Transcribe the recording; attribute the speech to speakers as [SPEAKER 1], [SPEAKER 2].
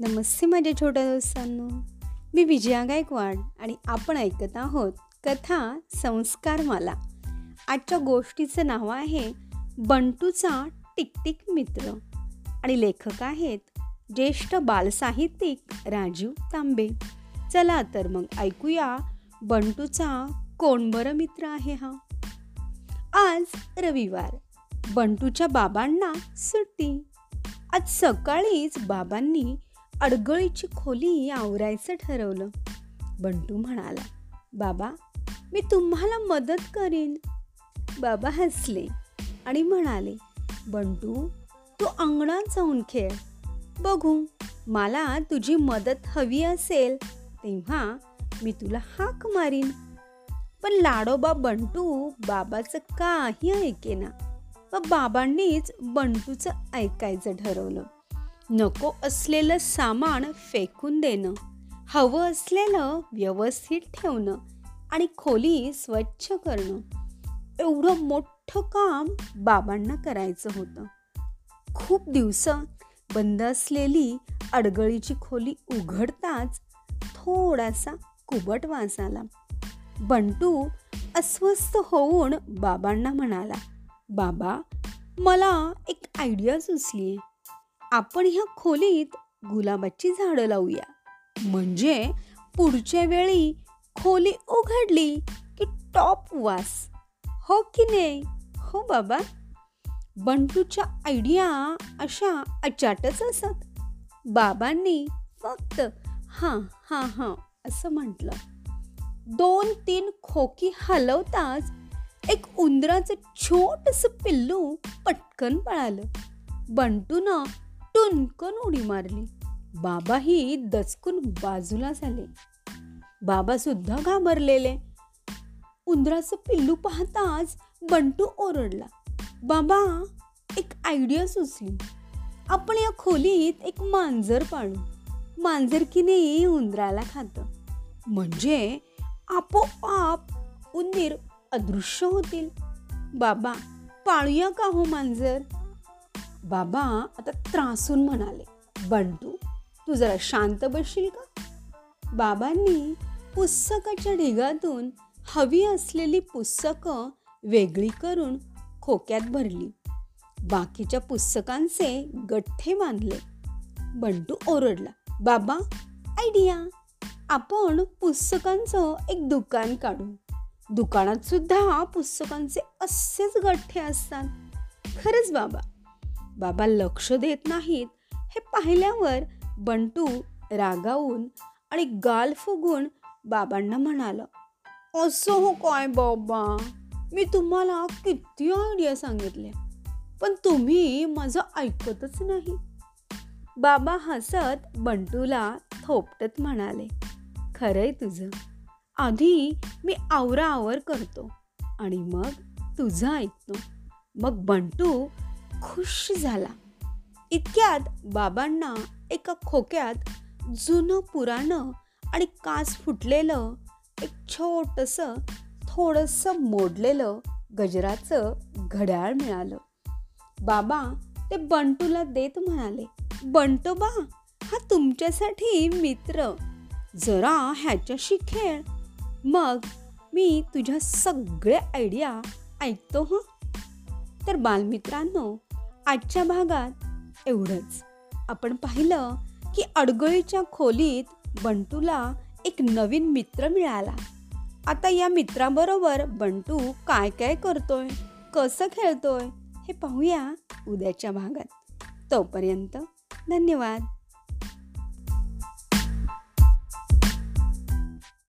[SPEAKER 1] नमस्ते माझ्या छोट्या दोस्तांनो. मी विजया गायकवाड आणि आपण ऐकत आहोत कथा संस्कार मला. आजच्या गोष्टीचं नाव आहे बंटूचा टिकटिक मित्र. आणि लेखक आहेत ज्येष्ठ बालसाहित्यिक राजीव तांबे. चला तर मग ऐकूया बंटूचा कोण बरं मित्र आहे हा. आज रविवार. बंटूच्या बाबांना सुट्टी. आज सकाळीच बाबांनी अडगळीची खोली आवरायचं ठरवलं. बंटू म्हणाला बाबा मी तुम्हाला मदत करीन. बाबा हसले आणि म्हणाले बंटू तू अंगणात जाऊन खेळ. बघू मला तुझी मदत हवी असेल तेव्हा मी तुला हाक मारीन. पण लाडोबा बंटू बाबाचं काही ऐकेना व बाबांनीच बंटूचं ऐकायचं ठरवलं. नको असलेलं सामान फेकून देणं हवं असलेलं व्यवस्थित ठेवणं आणि खोली स्वच्छ करणं एवढं मोठं काम बाबांना करायचं होतं. खूप दिवस बंद असलेली अडगळीची खोली उघडताच थोडासा कुबट वास आला. बंटू अस्वस्थ होऊन बाबांना म्हणाला बाबा मला एक आयडिया सुचली आहे आपण ह्या खोलीत गुलाबाची झाडं लावूया. म्हणजे पुढच्या वेळी खोली उघडली की टॉप वास. हो की नाही? हो बाबा. बंटूच्या आयडिया अशा अचाटच असत बाबांनी फक्त हां हां हां असं म्हटलं. दोन तीन खोकी हलवताच एक उंदराचं छोटस पिल्लू पटकन पळालं. बंटून टुनकन उडी मारली. बाबाही दचकून बाजूला झाले. बाबा सुद्धा घाबरलेले. उंदराचं पिल्लू पाहताच बंटू ओरडला. बाबा एक आयडिया सुचली. आपण या खोलीत एक मांजर पाळू. मांजर की नाही उंदराला खात. म्हणजे आपोआप उंदीर अदृश्य होतील. बाबा पाळूया का हो मांजर? बाबा आता त्रासून म्हणाले बंटू तू जरा शांत बसशील का? बाबांनी पुस्तकाच्या ढिगातून हवी असलेली पुस्तकं वेगळी करून खोक्यात भरली. बाकीच्या पुस्तकांचे गठ्ठे बांधले. बंटू ओरडला बाबा आयडिया आपण पुस्तकांचं एक दुकान काढू. दुकानात सुद्धा पुस्तकांचे असेच गठ्ठे असतात. खरंच बाबा बाबा लक्ष देत नाहीत हे पाहिल्यावर बंटू रागावून आणि गाल फुगून बाबांना म्हणाला असं हो काय बाबा? मी तुम्हाला किती आयडिया सांगितले पण तुम्ही माझं ऐकतच नाही. बाबा हसत बंटूला थोपटत म्हणाले खरंय तुझं. आधी मी आवराआवर करतो आणि मग तुझं ऐकतो. मग बंटू खुश झाला. इतक्यात बाबांना एका खोक्यात जुनं पुराणं आणि काच फुटलेलं एक छोटस थोडस मोडलेलं गजराचं घड्याळ मिळालं. बाबा ते बंटूला देत म्हणाले बंटोबा हा तुमच्यासाठी मित्र. जरा ह्याच्याशी खेळ. मग मी तुझ्या सगळ्या आयडिया ऐकतो हं. तर बालमित्रांनो आजच्या भागात एवढंच. आपण पाहिलं की अडगळीच्या खोलीत बंटूला एक नवीन मित्र मिळाला. आता या मित्राबरोबर बंटू काय काय करतोय कसं खेळतोय हे पाहूया उद्याच्या भागात. तोपर्यंत धन्यवाद.